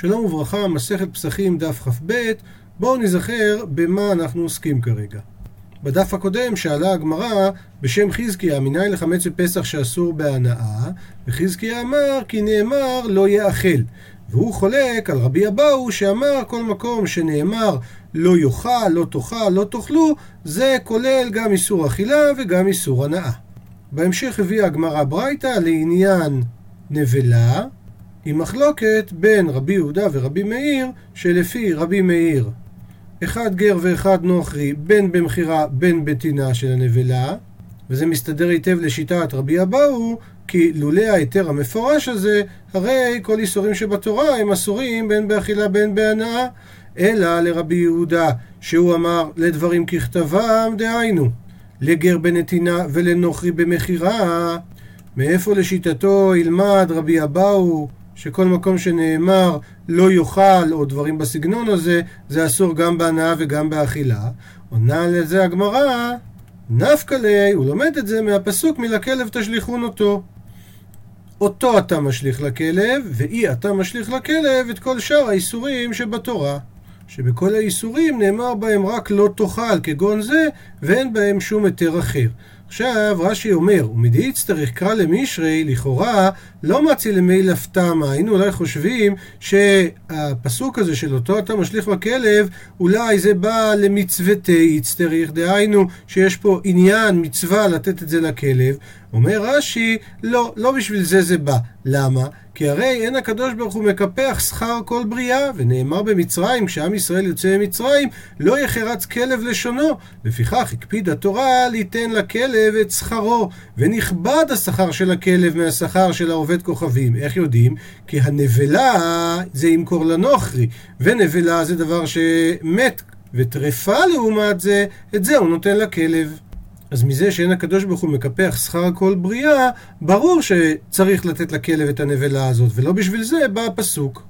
שלום וברכה, מסכת פסחים דף כ"ב, בואו נזכר במה אנחנו עוסקים כרגע. בדף הקודם שאלה הגמרא בשם חזקיה, מנין לחמץ בפסח שאסור בהנאה, וחזקיה אמר כי נאמר לא יאכל. והוא חולק על רבי אבאו שאמר כל מקום שנאמר לא יאכל, לא תאכל, לא תאכלו, זה כולל גם איסור אכילה וגם איסור הנאה. בהמשך הביאה הגמרא ברייתא לעניין נבלה, עם מחלוקת בין רבי יהודה ורבי מאיר, שלפי רבי מאיר, אחד גר ואחד נוכרי, בין במכירה בין בטינה של הנבלה, וזה מסתדר היטב לשיטת רבי אבאו, כי לולא ההיתר המפורש הזה, הרי כל איסורים שבתורה הם אסורים בין באכילה בין בהנאה, אלא לרבי יהודה, שהוא אמר לדברים ככתבם, דהיינו, לגר בנתינה ולנוכרי במכירה. מאיפה לשיטתו ילמד רבי אבאו שכל מקום שנאמר לא יאכל או דברים בסגנון הזה, זה אסור גם בהנאה וגם באכילה. עונה לזה הגמרא, נפקא ליה, הוא לומד את זה מהפסוק מלכלב תשליכון אותו. אותו אתה משליך לכלב, ואי אתה משליך לכלב את כל שאר האיסורים שבתורה. שבכל האיסורים נאמר בהם רק לא תאכל כגון זה, ואין בהם שום היתר אחר. עכשיו רש"י אומר, ומדאיצטריך קרא למישרי, לכאורה לא מצי למי לפתמה, היינו אולי חושבים שהפסוק הזה של אותו אתה משליך בכלב, אולי זה בא למצוותי איצטריך, דהיינו שיש פה עניין, מצווה לתת את זה לכלב. אומר רש"י, לא, לא בשביל זה זה בא. למה? כי הרי אין הקדוש ברוך הוא מקפח שכר כל בריאה, ונאמר במצרים, כשעם ישראל יוצא ממצרים, לא יחרץ כלב לשונו. לפיכך הקפיד התורה ליתן לכלב את שכרו, ונכבד השכר של הכלב מהשכר של העובד כוכבים. איך יודעים? כי הנבלה זה ימכור לנוכרי, ונבלה זה דבר שמת, וטרפה לעומת זה, את זה הוא נותן לכלב. אז מזה שאין הקדוש ברוך הוא מקפח שכר כל בריאה, ברור שצריך לתת לכלב את הנבלה הזאת, ולא בשביל זה בא הפסוק.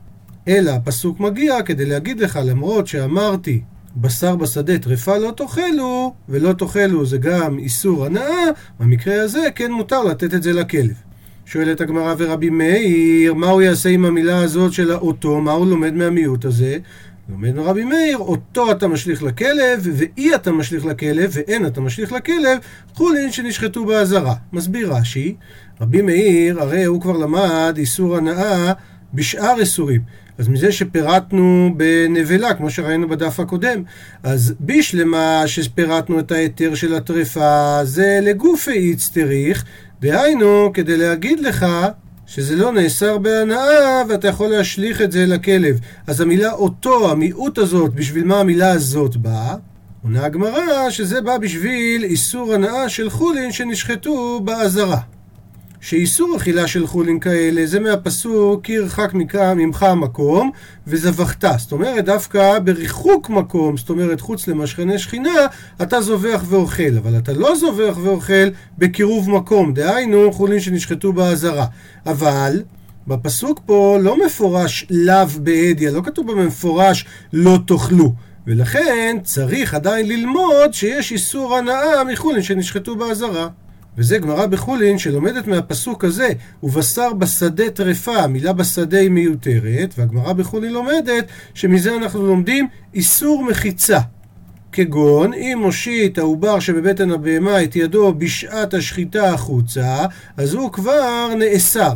אלא הפסוק מגיע כדי להגיד לך, למרות שאמרתי בשר בשדה טרפה לא תאכלו, ולא תאכלו זה גם איסור הנאה, במקרה הזה כן מותר לתת את זה לכלב. שואלת הגמרא ורבי מאיר, מה הוא יעשה עם המילה הזאת של האותו, מה הוא לומד מהמיעוט הזה? לומד רבי מאיר, אותו אתה משליך לכלב, ואי אתה משליך לכלב, ואין אתה משליך לכלב, חולין שנשחטו באזהרה. מסביר רש"י, רבי מאיר, הרי הוא כבר למד איסור הנאה בשאר איסורים. אז מזה שפירטנו בנבלה, כמו שראינו בדף הקודם, אז בשלמה שפירטנו את ההיתר של הטרפה, זה לגופי איצטריך, דהיינו, כדי להגיד לך שזה לא נאסר בהנאה ואתה יכול להשליך את זה לכלב. אז המילה אותו, המיעוט הזאת, בשביל מה המילה הזאת באה? עונה הגמרא שזה בא בשביל איסור הנאה של חולין שנשחטו באזהרה. שאיסור אכילה של חולין כאלה זה מהפסוק כי ירחק ממך המקום וזבחת. זאת אומרת דווקא בריחוק מקום, זאת אומרת חוץ למשכני שכינה, אתה זובח ואוכל, אבל אתה לא זובח ואוכל בקירוב מקום, דהיינו חולין שנשחטו באזהרה. אבל בפסוק פה לא מפורש לאו בהדיא, לא כתוב במפורש לא תאכלו. ולכן צריך עדיין ללמוד שיש איסור הנאה מחולין שנשחטו באזהרה. וזה גמרא בחולין שלומדת מהפסוק הזה, ובשר בשדה טרפה, המילה בשדה היא מיותרת, והגמרא בחולין לומדת שמזה אנחנו לומדים איסור מחיצה. כגון אם מושיט העובר שבבטן הבהמה את ידו בשעת השחיטה החוצה, אז הוא כבר נאסר.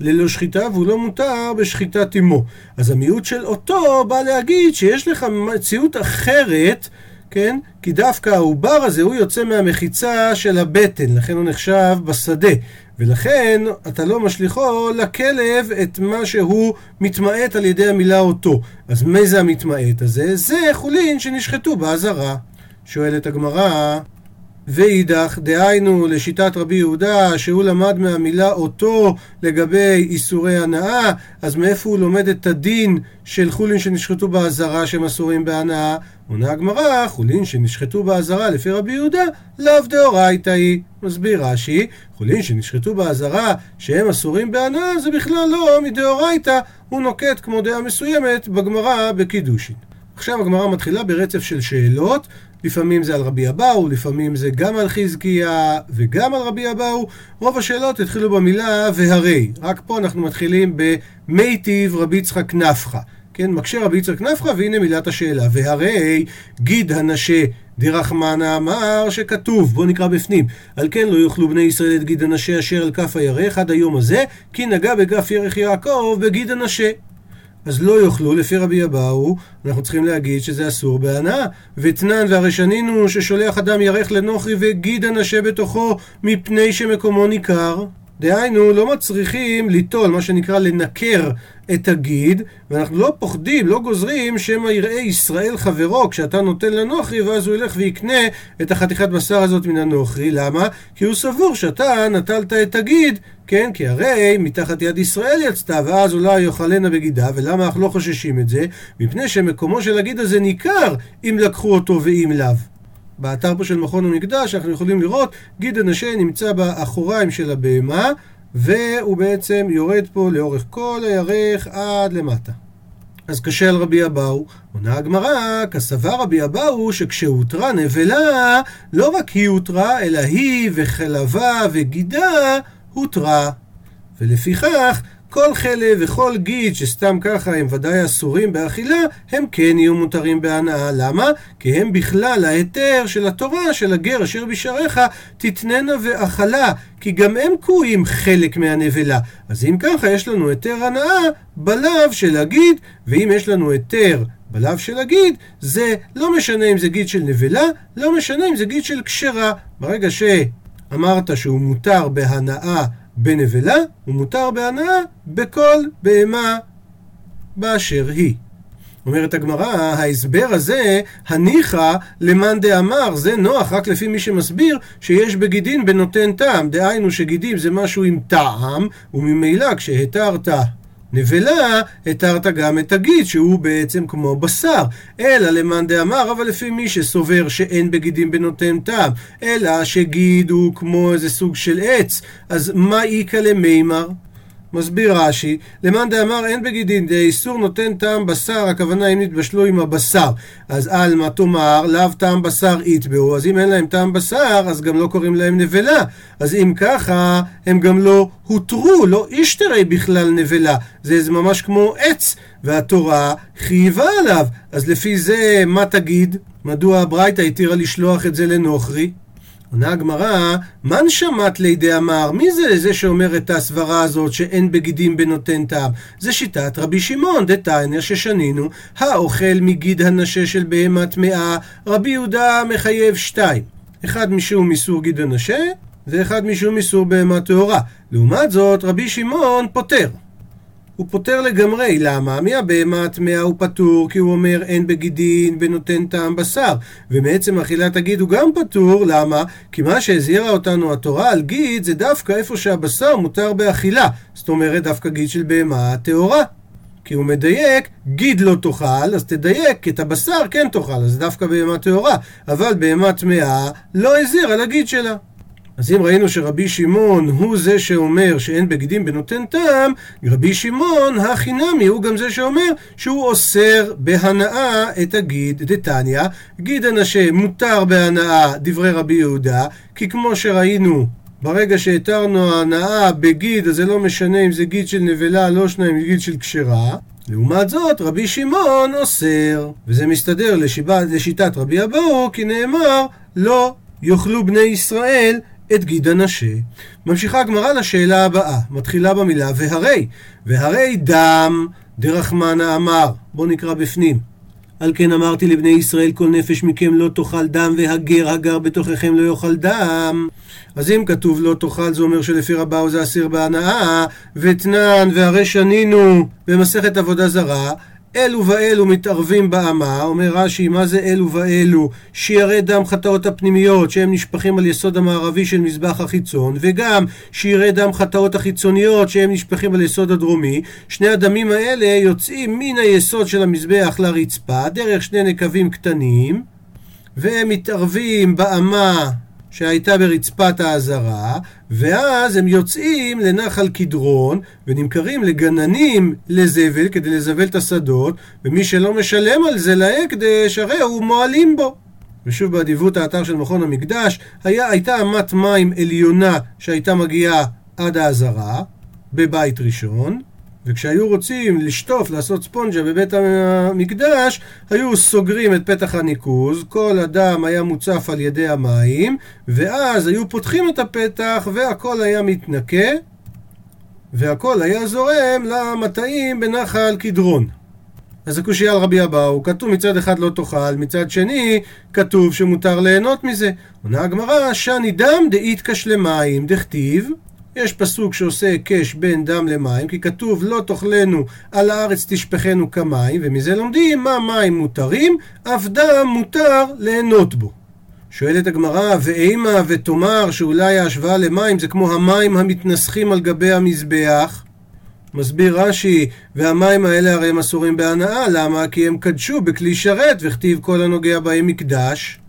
ללא שחיטה והוא לא מותר בשחיטת אמו. אז המיעוט של אותו בא להגיד שיש לך מציאות אחרת כן? כי דווקא העובר הזה הוא יוצא מהמחיצה של הבטן, לכן הוא נחשב בשדה. ולכן אתה לא משליכו לכלב את מה שהוא מתמעט על ידי המילה אותו. אז מי זה המתמעט הזה? זה חולין שנשחטו באזהרה. שואלת הגמרא, ואידך, דהיינו לשיטת רבי יהודה, שהוא למד מהמילה אותו לגבי איסורי הנאה, אז מאיפה הוא לומד את הדין של חולין שנשחטו באזהרה שהם אסורים בהנאה? עונה הגמרא, חולין שנשחטו באזהרה לפי רבי יהודה, לאו דאורייתא היא. מסביר רש"י, חולין שנשחטו באזהרה שהם אסורים בהנאה, זה בכלל לא מדאורייתא, הוא נוקט כמו דעה מסוימת בגמרא בקידושין. עכשיו הגמרא מתחילה ברצף של שאלות, לפעמים זה על רבי אבאו, לפעמים זה גם על חזקיה וגם על רבי אבאו. רוב השאלות התחילו במילה והרי. רק פה אנחנו מתחילים במיטיב רבי יצחק נפחא. כן, מקשה רבי יצחק נפחא, והנה מילת השאלה. והרי גיד הנשה דרחמנה אמר שכתוב, בואו נקרא בפנים, על כן לא יאכלו בני ישראל את גיד הנשה אשר על כף הירך עד היום הזה, כי נגע בכף ירך יעקב בגיד הנשה. אז לא יאכלו, לפי רבי אבאו, אנחנו צריכים להגיד שזה אסור בהנאה. ותנן והרשנינו ששולח אדם ירך לנוכרי וגיד הנשה בתוכו מפני שמקומו ניכר. דהיינו, לא מצריכים ליטול, מה שנקרא לנקר את הגיד, ואנחנו לא פוחדים, לא גוזרים שמא יראה ישראל חברו כשאתה נותן לנוכרי, ואז הוא ילך ויקנה את החתיכת בשר הזאת מן הנוכרי. למה? כי הוא סבור שאתה נטלת את הגיד, כן? כי הרי מתחת יד ישראל יצתה, ואז אולי יאכלנה בגידה, ולמה אנחנו לא חוששים את זה? מפני שמקומו של הגיד הזה ניכר אם לקחו אותו ואם לאו. באתר פה של מכון המקדש אנחנו יכולים לראות גיד הנשה נמצא באחוריים של הבהמה והוא בעצם יורד פה לאורך כל הירך עד למטה. אז קשה על רבי אבאו, עונה הגמרא, כסבר רבי אבאו שכשהותרה נבלה, לא רק היא הותרה, אלא היא וחלבה וגידה הותרה. ולפיכך כל חלב וכל גיד שסתם ככה הם ודאי אסורים באכילה, הם כן יהיו מותרים בהנאה. למה? כי הם בכלל ההיתר של התורה של הגר אשר בשעריך תתננה ואכלה, כי גם הם קרויים חלק מהנבלה. אז אם ככה יש לנו היתר הנאה בלאו של הגיד, ואם יש לנו היתר בלאו של הגיד, זה לא משנה אם זה גיד של נבלה, לא משנה אם זה גיד של כשרה. ברגע שאמרת שהוא מותר בהנאה בנבלה, ומותר בהנאה בכל בהמה באשר היא. אומרת הגמרא, ההסבר הזה, הניחא למאן דאמר, זה נוח רק לפי מי שמסביר שיש בגידין בנותן טעם. דהיינו שגידים זה משהו עם טעם, וממילא כשהתרת נבלה, התרת גם את הגיד, שהוא בעצם כמו בשר. אלא למאן דאמר, אבל לפי מי שסובר שאין בגידים בנותן טעם, אלא שגיד הוא כמו איזה סוג של עץ, אז מה איכא למימר? מסביר רש"י, למאן דאמר אין בגידין, דאיסור נותן טעם בשר, הכוונה אם נתבשלו עם הבשר. אז עלמא תאמר, לאו טעם בשר יתבעו, אז אם אין להם טעם בשר, אז גם לא קוראים להם נבלה. אז אם ככה, הם גם לא הותרו, לא אישתרי בכלל נבלה. זה ממש כמו עץ, והתורה חייבה עליו. אז לפי זה, מה תגיד? מדוע הברייתא התירה לשלוח את זה לנוכרי? עונה הגמרא, מן שמט לידי אמר? מי זה זה שאומר את הסברה הזאת שאין בגידים בנותן טעם? זה שיטת רבי שמעון, דתניא ששנינו, האוכל מגיד הנשה של בהמה טמאה, רבי יהודה מחייב שתיים. אחד משום איסור גיד הנשה, ואחד משום איסור בהמה טהורה. לעומת זאת, רבי שמעון פוטר. הוא פוטר לגמרי, למה? מהבהמה הטמאה הוא פטור, כי הוא אומר אין בגידין ונותן טעם בשר. ומעצם אכילת הגיד הוא גם פטור, למה? כי מה שהזהירה אותנו התורה על גיד זה דווקא איפה שהבשר מותר באכילה. זאת אומרת דווקא גיד של בהמה טהורה. כי הוא מדייק, גיד לא תאכל, אז תדייק, את הבשר כן תאכל, אז דווקא בהמה טהורה. אבל בהמה טמאה לא הזהיר על הגיד שלה. אז אם ראינו שרבי שמעון הוא זה שאומר שאין בגידים בנותן טעם, רבי שמעון החינמי הוא גם זה שאומר שהוא אוסר בהנאה את הגיד דתניא. גיד הנשה מותר בהנאה דברי רבי יהודה, כי כמו שראינו ברגע שהתרנו ההנאה בגיד, אז זה לא משנה אם זה גיד של נבלה, לא שניים, גיד של כשרה. לעומת זאת, רבי שמעון אוסר. וזה מסתדר לשיבת, לשיטת רבי אבאו, כי נאמר, לא יאכלו בני ישראל את גיד הנשה. ממשיכה הגמרא לשאלה הבאה, מתחילה במילה והרי, והרי דם דרחמנה אמר, בואו נקרא בפנים. על כן אמרתי לבני ישראל כל נפש מכם לא תאכל דם והגר הגר בתוככם לא יאכל דם. אז אם כתוב לא תאכל זה אומר שלפי רבאו זה אסיר בהנאה ותנן והרי שנינו במסכת עבודה זרה אלו ואלו מתערבים באמה, אומר רש"י, מה זה אלו ואלו? שירי דם חטאות הפנימיות שהם נשפכים על יסוד המערבי של מזבח החיצון, וגם שירי דם חטאות החיצוניות שהם נשפכים על יסוד הדרומי. שני הדמים האלה יוצאים מן היסוד של המזבח לרצפה, דרך שני נקבים קטנים, והם מתערבים באמה שהייתה ברצפת העזרה, ואז הם יוצאים לנחל קדרון, ונמכרים לגננים לזבל, כדי לזבל את השדות, ומי שלא משלם על זה להקדש, הרי הוא מועלים בו. ושוב באדיבות האתר של מכון המקדש, היה, הייתה אמת מים עליונה שהייתה מגיעה עד העזרה, בבית ראשון, וכשהיו רוצים לשטוף, לעשות ספונג'ה בבית המקדש, היו סוגרים את פתח הניקוז, כל הדם היה מוצף על ידי המים, ואז היו פותחים את הפתח והכל היה מתנקה, והכל היה זורם למטעים בנחל קדרון. אז הקושייה על רבי אבאו, כתוב מצד אחד לא תאכל, מצד שני כתוב שמותר ליהנות מזה. עונה הגמרא, שאני דם דאית כשלמים, דכתיב יש פסוק שעושה היקש בין דם למים, כי כתוב לא תאכלנו על הארץ תשפכנו כמים, ומזה לומדים מה מים מותרים, אף דם מותר ליהנות בו. שואלת הגמרא, ואימה ותאמר שאולי ההשוואה למים זה כמו המים המתנסחים על גבי המזבח? מסביר רש"י, והמים האלה הרי הם אסורים בהנאה, למה? כי הם קדשו בכלי שרת, וכתיב כל הנוגע בהם מקדש.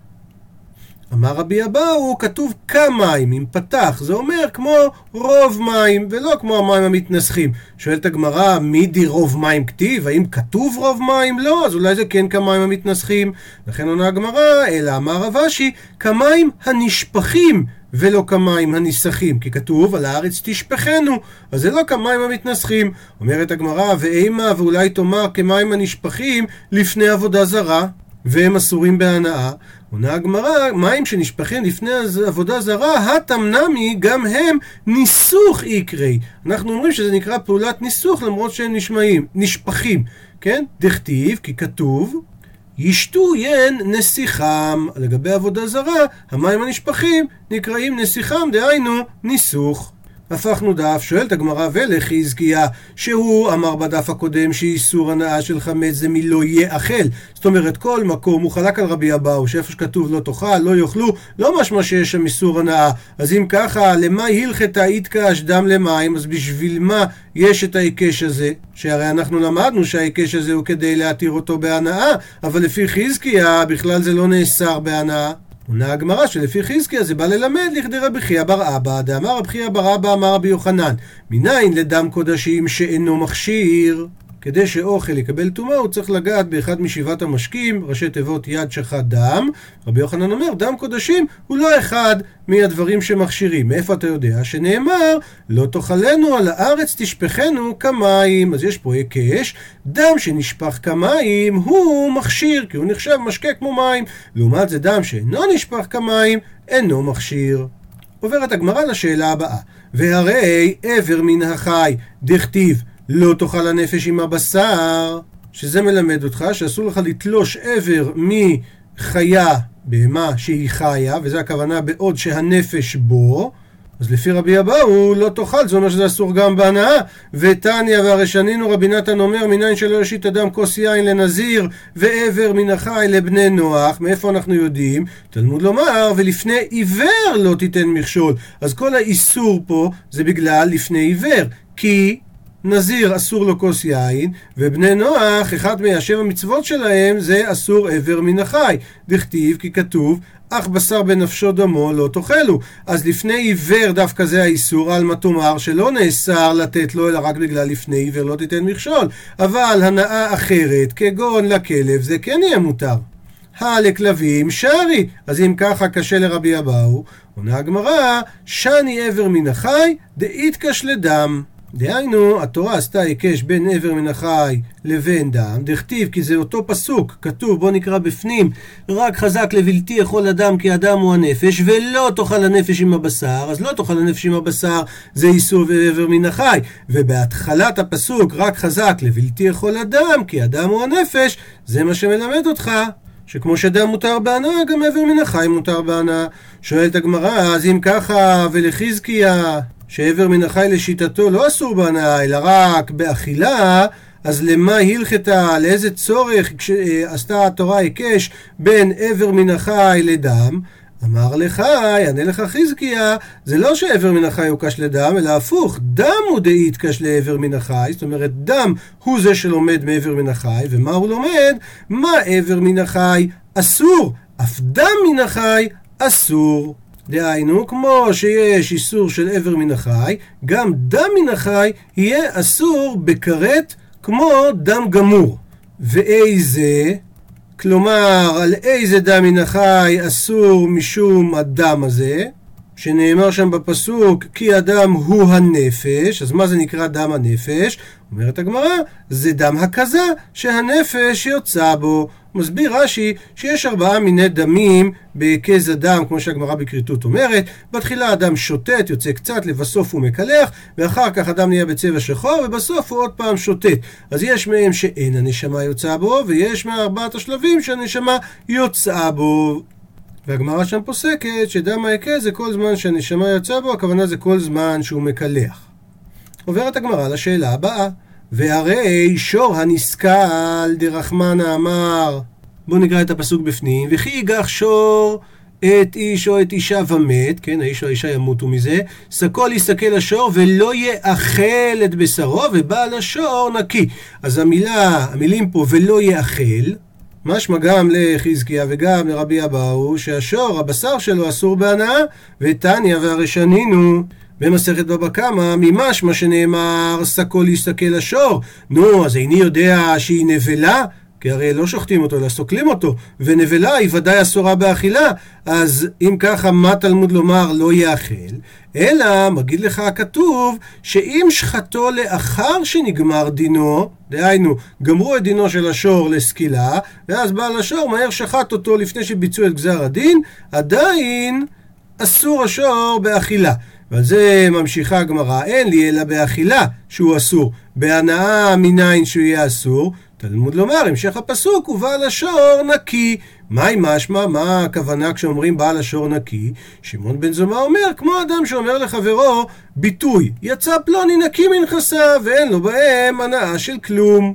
אמר רבי אבאו, כתוב כמים, עם פתח, זה אומר כמו רוב מים, ולא כמו המים המתנסחים. שואלת הגמרא, מידי רוב מים כתיב? האם כתוב רוב מים? לא, אז אולי זה כן כמים המתנסחים. לכן עונה הגמרא, אלא אמר רב אשי, כמים הנשפכים. ולא כמים הניסחים, כי כתוב על הארץ תשפכנו, אז זה לא כמים המתנסחים. אומרת הגמרא, ואימה ואולי תאמר כמים הנשפכים לפני עבודה זרה, והם אסורים בהנאה. עונה הגמרא, מים שנשפכים לפני עבודה זרה, התמנמי, גם הם ניסוך איקרי. אנחנו אומרים שזה נקרא פעולת ניסוך למרות שהם נשמעים, נשפכים, כן? דכתיב, כי כתוב, ישתו ין נסיכם. לגבי עבודה זרה, המים הנשפכים נקראים נסיכם, דהיינו ניסוך. הפכנו דף, שואלת הגמרא ולחזקיה, שהוא אמר בדף הקודם שאיסור הנאה של חמץ זה מלא יאכל. זאת אומרת, כל מקום הוא חלק על רבי אבאו, שאיפה שכתוב לא תאכל, לא יאכלו, לא משמע שיש שם איסור הנאה. אז אם ככה, למה הלכתה איתקש דם למים, אז בשביל מה יש את ההיקש הזה? שהרי אנחנו למדנו שההיקש הזה הוא כדי להתיר אותו בהנאה, אבל לפי חזקיה בכלל זה לא נאסר בהנאה. עונה הגמרא שלפי חזקיה זה בא ללמד לכדי רבי חייא בר אבא, דאמר רבי חייא בר אבא אמר רבי יוחנן, מניין לדם קודשים שאינו מכשיר? כדי שאוכל יקבל טומאה הוא צריך לגעת באחד משבעת המשקים, ראשי תיבות יד שחט דם. רבי יוחנן אומר, דם קודשים הוא לא אחד מהדברים שמכשירים. מאיפה אתה יודע? שנאמר, לא תאכלנו על הארץ תשפכנו כמים. אז יש פה היקש, דם שנשפך כמים הוא מכשיר, כי הוא נחשב משקה כמו מים. לעומת זה דם שאינו נשפך כמים, אינו מכשיר. עוברת הגמרא לשאלה הבאה, והרי עבר מן החי, דכתיב לא תאכל הנפש עם הבשר, שזה מלמד אותך שאסור לך לתלוש עבר מחיה, בהמה שהיא חיה, וזה הכוונה בעוד שהנפש בו, אז לפי רבי אבאו לא תאכל, זה אומר שזה אסור גם בהנאה. ותניא והרי שנינו רבי נתן אומר מניין שלא ישית אדם כוס יין לנזיר ועבר מן החי לבני נוח, מאיפה אנחנו יודעים? תלמוד לומר ולפני עיוור לא תיתן מכשול. אז כל האיסור פה זה בגלל לפני עיוור, כי נזיר אסור לו כוס יין, ובני נוח, אחד מהשבע מצוות שלהם זה אסור עבר מן החי. דכתיב כי כתוב אך בשר בנפשו דמו לא תאכלו. אז לפני עיוור דווקא זה האיסור, על מה תאמר שלא נאסר לתת לו, אלא רק בגלל לפני עיוור לא תיתן מכשול. אבל הנאה אחרת, כגון לכלב, זה כן יהיה מותר. לכלבים שרי. אז אם ככה קשה לרבי אבאו, עונה הגמרא, שני עבר מן החי, דאית כשלדם. דהיינו, התורה עשתה היקש בין עבר מן החי לבין דם, דכתיב כי זה אותו פסוק, כתוב בוא נקרא בפנים, רק חזק לבלתי יכול אדם כי אדם הוא הנפש, ולא תאכל הנפש עם הבשר, אז לא תאכל הנפש עם הבשר, זה איסור ועבר מן החי, ובהתחלת הפסוק רק חזק לבלתי יכול אדם כי אדם הוא הנפש, זה מה שמלמד אותך שכמו שדם מותר בהנאה, גם עבר מן החי מותר בהנאה. שואלת הגמרא, אז אם ככה, ולחזקיה, שעבר מן החי לשיטתו לא אסור בהנאה, אלא רק באכילה, אז למה הלכתה, לאיזה צורך כשעשתה התורה היקש בין עבר מן החי לדם? אמר לך, יענה לך חזקיה, זה לא שעבר מן החי הוא קש לדם, אלא הפוך, דם הוא דאית קש לעבר מן החי, זאת אומרת, דם הוא זה שלומד מעבר מן החי, ומה הוא לומד? מה עבר מן החי אסור, אף דם מן החי אסור. דהיינו, כמו שיש איסור של עבר מן החי, גם דם מן החי יהיה אסור בכרת כמו דם גמור. ואיזה? כלומר, על איזה דם מן החי אסור משום הדם הזה? שנאמר שם בפסוק כי אדם הוא הנפש, אז מה זה נקרא דם הנפש? אומרת הגמרא, זה דם הכזה שהנפש יוצא בו. מסביר רש"י שיש ארבעה מיני דמים בכז הדם, כמו שהגמרא בכריתות אומרת. בתחילה אדם שוטט, יוצא קצת, לבסוף הוא מקלח, ואחר כך אדם נהיה בצבע שחור, ובסוף הוא עוד פעם שוטט. אז יש מהם שאין הנשמה יוצאה בו, ויש מארבעת השלבים שהנשמה יוצאה בו. והגמרא שם פוסקת שדם ההיקה זה כל זמן שהנשמה יוצאה בו, הכוונה זה כל זמן שהוא מקלח. עוברת הגמרא לשאלה הבאה. והרי שור הנסכל דרחמנה אמר בואו נקרא את הפסוק בפנים וכי ייגח שור את איש או את אישה ומת, כן, האיש או האישה ימותו מזה, שקול יסתכל השור ולא יאכל את בשרו ובעל השור נקי. אז המילה, המילים פה ולא יאכל, משמע גם לחזקיה וגם לרבי אבאו שהשור, הבשר שלו אסור בהנאה, ותניא והרשנינו במסכת בבא קמא, ממשמע שנאמר, שקו להסתכל השור. נו, אז איני יודע שהיא נבלה? כי הרי לא שוחטים אותו, אלא סוקלים אותו, ונבלה היא ודאי אסורה באכילה, אז אם ככה, מה תלמוד לומר לא יאכל? אלא, מגיד לך הכתוב, שאם שחטו לאחר שנגמר דינו, דהיינו, גמרו את דינו של השור לסקילה, ואז בעל השור מהר שחט אותו לפני שביצעו את גזר הדין, עדיין אסור השור באכילה. ועל זה ממשיכה הגמרא, אין לי אלא באכילה שהוא אסור, בהנאה מניין שהוא יהיה אסור. תלמוד לומר, המשך הפסוק, ובעל השור נקי. מהי משמע? מה הכוונה כשאומרים בעל השור נקי? שמעון בן זומא אומר, כמו אדם שאומר לחברו ביטוי, יצא פלוני נקי מנכסיו, ואין לו בהם הנאה של כלום.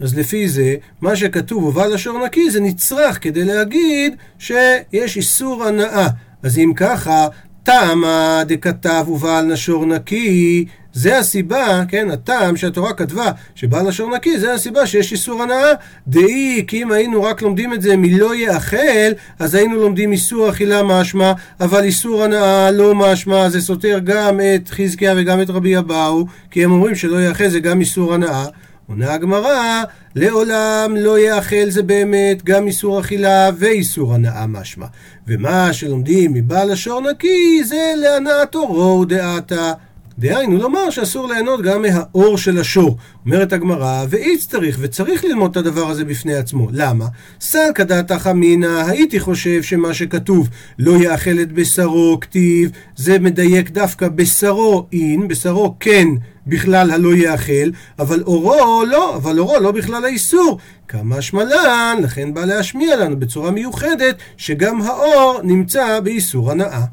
אז לפי זה, מה שכתוב ובעל השור נקי זה נצרך כדי להגיד שיש איסור הנאה. אז אם ככה, תמה דכתב ובעל נשור נקי, זה הסיבה, כן, הטעם שהתורה כתבה שבעל נשור נקי, זה הסיבה שיש איסור הנאה. דאי, כי אם היינו רק לומדים את זה מלא יאכל, אז היינו לומדים איסור אכילה משמע, אבל איסור הנאה לא משמע, זה סותר גם את חזקיה וגם את רבי אבאו, כי הם אומרים שלא יאכל זה גם איסור הנאה. עונה הגמרא, לעולם לא יאכל זה באמת גם איסור אכילה ואיסור הנאה משמע. ומה שלומדים מבעל השור נקי זה להנאת אורו דעתה. דהיינו לומר שאסור ליהנות גם מהאור של השור. אומרת הגמרא, ואיץ צריך, וצריך ללמוד את הדבר הזה בפני עצמו. למה? סלקא דעתך אמינא, הייתי חושב שמה שכתוב לא יאכל את בשרו כתיב, זה מדייק דווקא בשרו אין, בשרו כן בכלל הלא יאכל, אבל אורו לא, אבל אורו לא בכלל האיסור. כמה שמלן, לכן בא להשמיע לנו בצורה מיוחדת שגם האור נמצא באיסור הנאה.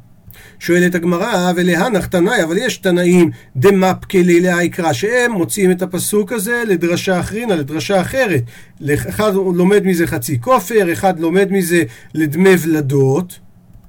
שואלת הגמרא, ולהנח תנאי, אבל יש תנאים דמפקלי להיקרא, שהם מוצאים את הפסוק הזה לדרשה אחרינה, לדרשה אחרת. אחד לומד מזה חצי כופר, אחד לומד מזה לדמי ולדות.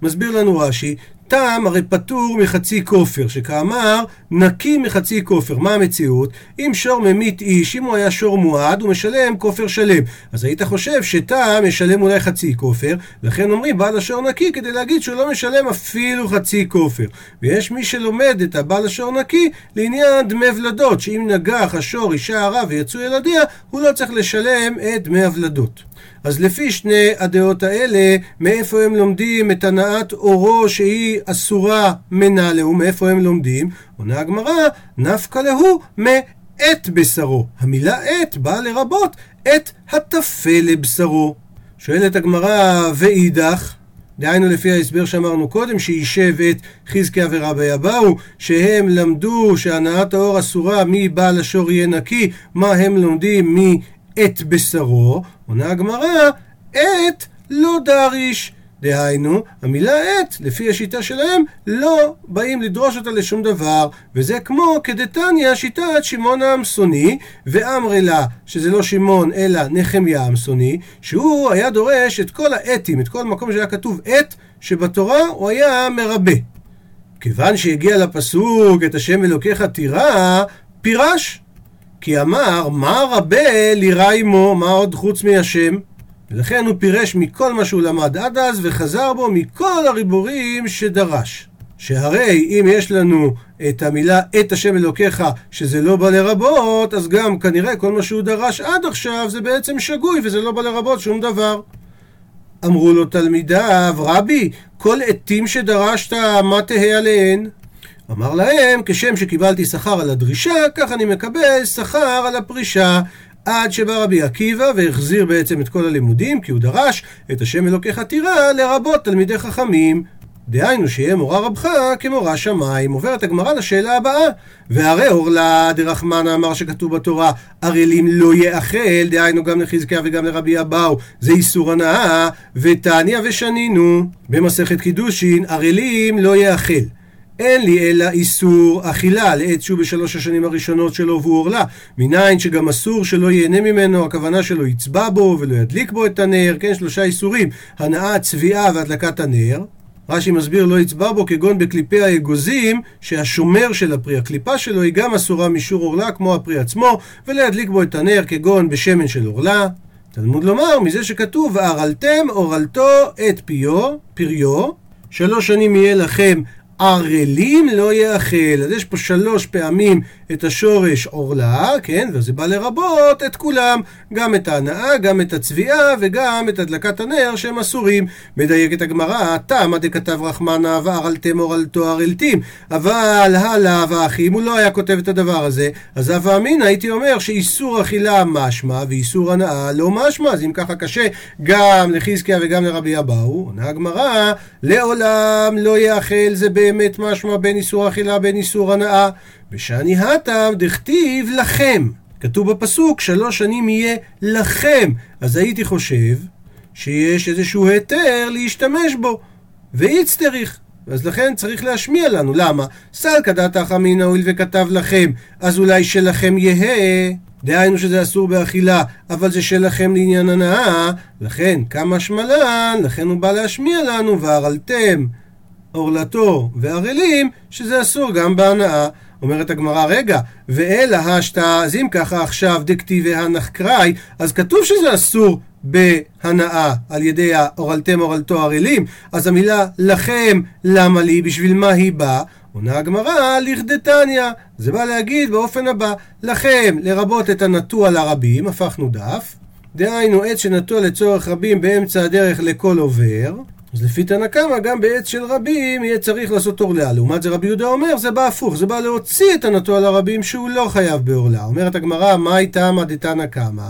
מסביר לנו רש"י, תם הרי פטור מחצי כופר, שכאמר נקי מחצי כופר. מה המציאות? אם שור ממית איש, אם הוא היה שור מועד, הוא משלם כופר שלם. אז היית חושב שתם ישלם אולי חצי כופר, לכן אומרים בעל השור נקי כדי להגיד שהוא לא משלם אפילו חצי כופר. ויש מי שלומד את הבעל השור נקי לעניין דמי ולדות, שאם נגח השור אישה הרע ויצאו ילדיה, הוא לא צריך לשלם את דמי הוולדות. אז לפי שני הדעות האלה, מאיפה הם לומדים את הנעת אורו שהיא אסורה מנהלהו, מאיפה הם לומדים? עונה הגמרא, נפקא להו מאת בשרו. המילה עת באה לרבות את הטפה לבשרו. שואלת הגמרא, ואידך? דהיינו לפי ההסבר שאמרנו קודם, שישב את חזקיה ורבי אבאו, שהם למדו שהנעת האור אסורה מבעל השור יהיה נקי, מה הם לומדים מאת בשרו? עונה הגמרא, עת לא דריש. דהיינו, המילה עת, לפי השיטה שלהם, לא באים לדרוש אותה לשום דבר, וזה כמו כדתניא שיטת שמעון העמסוני, ואמרי לה, שזה לא שמעון אלא נחמיה העמסוני, שהוא היה דורש את כל העתים, את כל מקום שהיה כתוב עת, שבתורה הוא היה מרבה. כיוון שהגיע לפסוק את השם אלוקיך תירא, פירש. כי אמר, מה רבה לירא עמו, מה עוד חוץ מהשם? ולכן הוא פירש מכל מה שהוא למד עד אז, וחזר בו מכל הריבורים שדרש. שהרי אם יש לנו את המילה את השם אלוקיך שזה לא בא לרבות, אז גם כנראה כל מה שהוא דרש עד עכשיו זה בעצם שגוי וזה לא בא לרבות שום דבר. אמרו לו תלמידיו, רבי, כל עתים שדרשת, מה תהא עליהן? אמר להם, כשם שקיבלתי שכר על הדרישה, כך אני מקבל שכר על הפרישה. עד שבא רבי עקיבא והחזיר בעצם את כל הלימודים, כי הוא דרש את השם אלוקיך תירא לרבות תלמידי חכמים. דהיינו שיהיה מורה רבך כמורה שמיים. עוברת הגמרא לשאלה הבאה. והרי אורלה דרחמנה אמר שכתוב בתורה, ערלים לא יאכל, דהיינו גם לחזקיה וגם לרבי אבאו, זה איסור הנאה, ותניא ושנינו. במסכת קידושין, ערלים לא יאכל. אין לי אלא איסור אכילה לעץ שהוא בשלוש השנים הראשונות שלו והוא עורלה. מניין שגם אסור שלא ייהנה ממנו, הכוונה שלא יצבע בו ולא ידליק בו את הנר, כן, שלושה איסורים, הנאה, צביעה והדלקת הנר. רש"י מסביר לא יצבע בו כגון בקליפי האגוזים שהשומר של הפרי, הקליפה שלו היא גם אסורה משור עורלה כמו הפרי עצמו ולא ידליק בו את הנר כגון בשמן של עורלה. תלמוד לומר מזה שכתוב וערלתם עורלתו את פיו, פריו, שלוש שנים יהיה לכם ערלים לא יאכל. אז יש פה שלוש פעמים את השורש עורלה, כן? וזה בא לרבות את כולם. גם את ההנאה, גם את הצביעה וגם את הדלקת הנר שהם אסורים. מדייקת הגמרא, תמה דכתב רחמנה וערלתם עורלתו ערלתים. אבל הלאה והאחים, הוא לא היה כותב את הדבר הזה. אז הווה אמינא הייתי אומר שאיסור אכילה משמע ואיסור הנאה לא משמע. אז אם ככה קשה גם לחזקיה וגם לרבי אבאו, עונה הגמרא, לעולם לא יאכל זה באמת. באמת משמע בין איסור אכילה בין איסור הנאה. ושאני הטם דכתיב לכם. כתוב בפסוק שלוש שנים יהיה לכם. אז הייתי חושב שיש איזשהו היתר להשתמש בו. ואיצטריך. אז לכן צריך להשמיע לנו. למה? סלקא דתא אמינא הואיל וכתב לכם, אז אולי שלכם יהא. דהיינו שזה אסור באכילה, אבל זה שלכם לעניין הנאה, לכן כמה שמלן, לכן הוא בא להשמיע לנו, והרלתם עורלתו וערלים, שזה אסור גם בהנאה. אומרת הגמרא, רגע, ואלא השתא, אז אם ככה עכשיו דקטיבי הנחקראי, אז כתוב שזה אסור בהנאה על ידי האורלתם אורלתו ערלים, אז המילה לכם, למה לי, בשביל מה היא באה? עונה הגמרא, לכדתניא. זה בא להגיד באופן הבא, לכם, לרבות את הנטוע לרבים, הפכנו דף, דהיינו עץ שנטוע לצורך רבים באמצע הדרך לכל עובר, אז לפי תנא קמא, גם בעץ של רבים יהיה צריך לעשות עורלה. לעומת זה רבי יהודה אומר, זה בא הפוך, זה בא להוציא את הנטוע לרבים שהוא לא חייב בעורלה. אומרת הגמרא, מהי תמא דתנא קמא?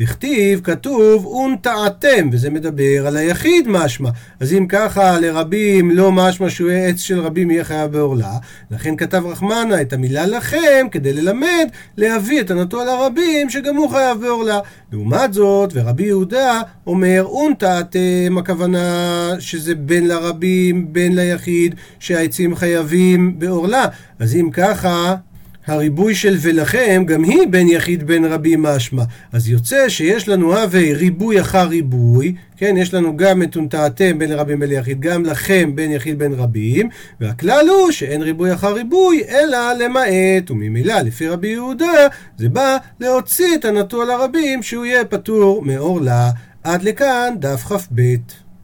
דכתיב, כתוב, ונטעתם, וזה מדבר על היחיד משמע. אז אם ככה, לרבים לא משמע שהוא עץ של רבים יהיה חייב בעורלה, לכן כתב רחמנה את המילה לכם, כדי ללמד, להביא את הנטוע לרבים, שגם הוא חייב בעורלה. לעומת זאת, ורבי יהודה אומר, ונטעתם, הכוונה שזה בין לרבים, בין ליחיד, שהעצים חייבים בעורלה. אז אם ככה... הריבוי של ולכם גם היא בין יחיד בין רבים משמע. אז יוצא שיש לנו הווה ריבוי אחר ריבוי, כן, יש לנו גם את ונטעתם בין רבים בין יחיד, גם לכם בין יחיד בין רבים, והכלל הוא שאין ריבוי אחר ריבוי, אלא למעט, וממילא לפי רבי יהודה, זה בא להוציא את הנטוע לרבים שהוא יהיה פטור מעורלה. עד לכאן דף כ"ב.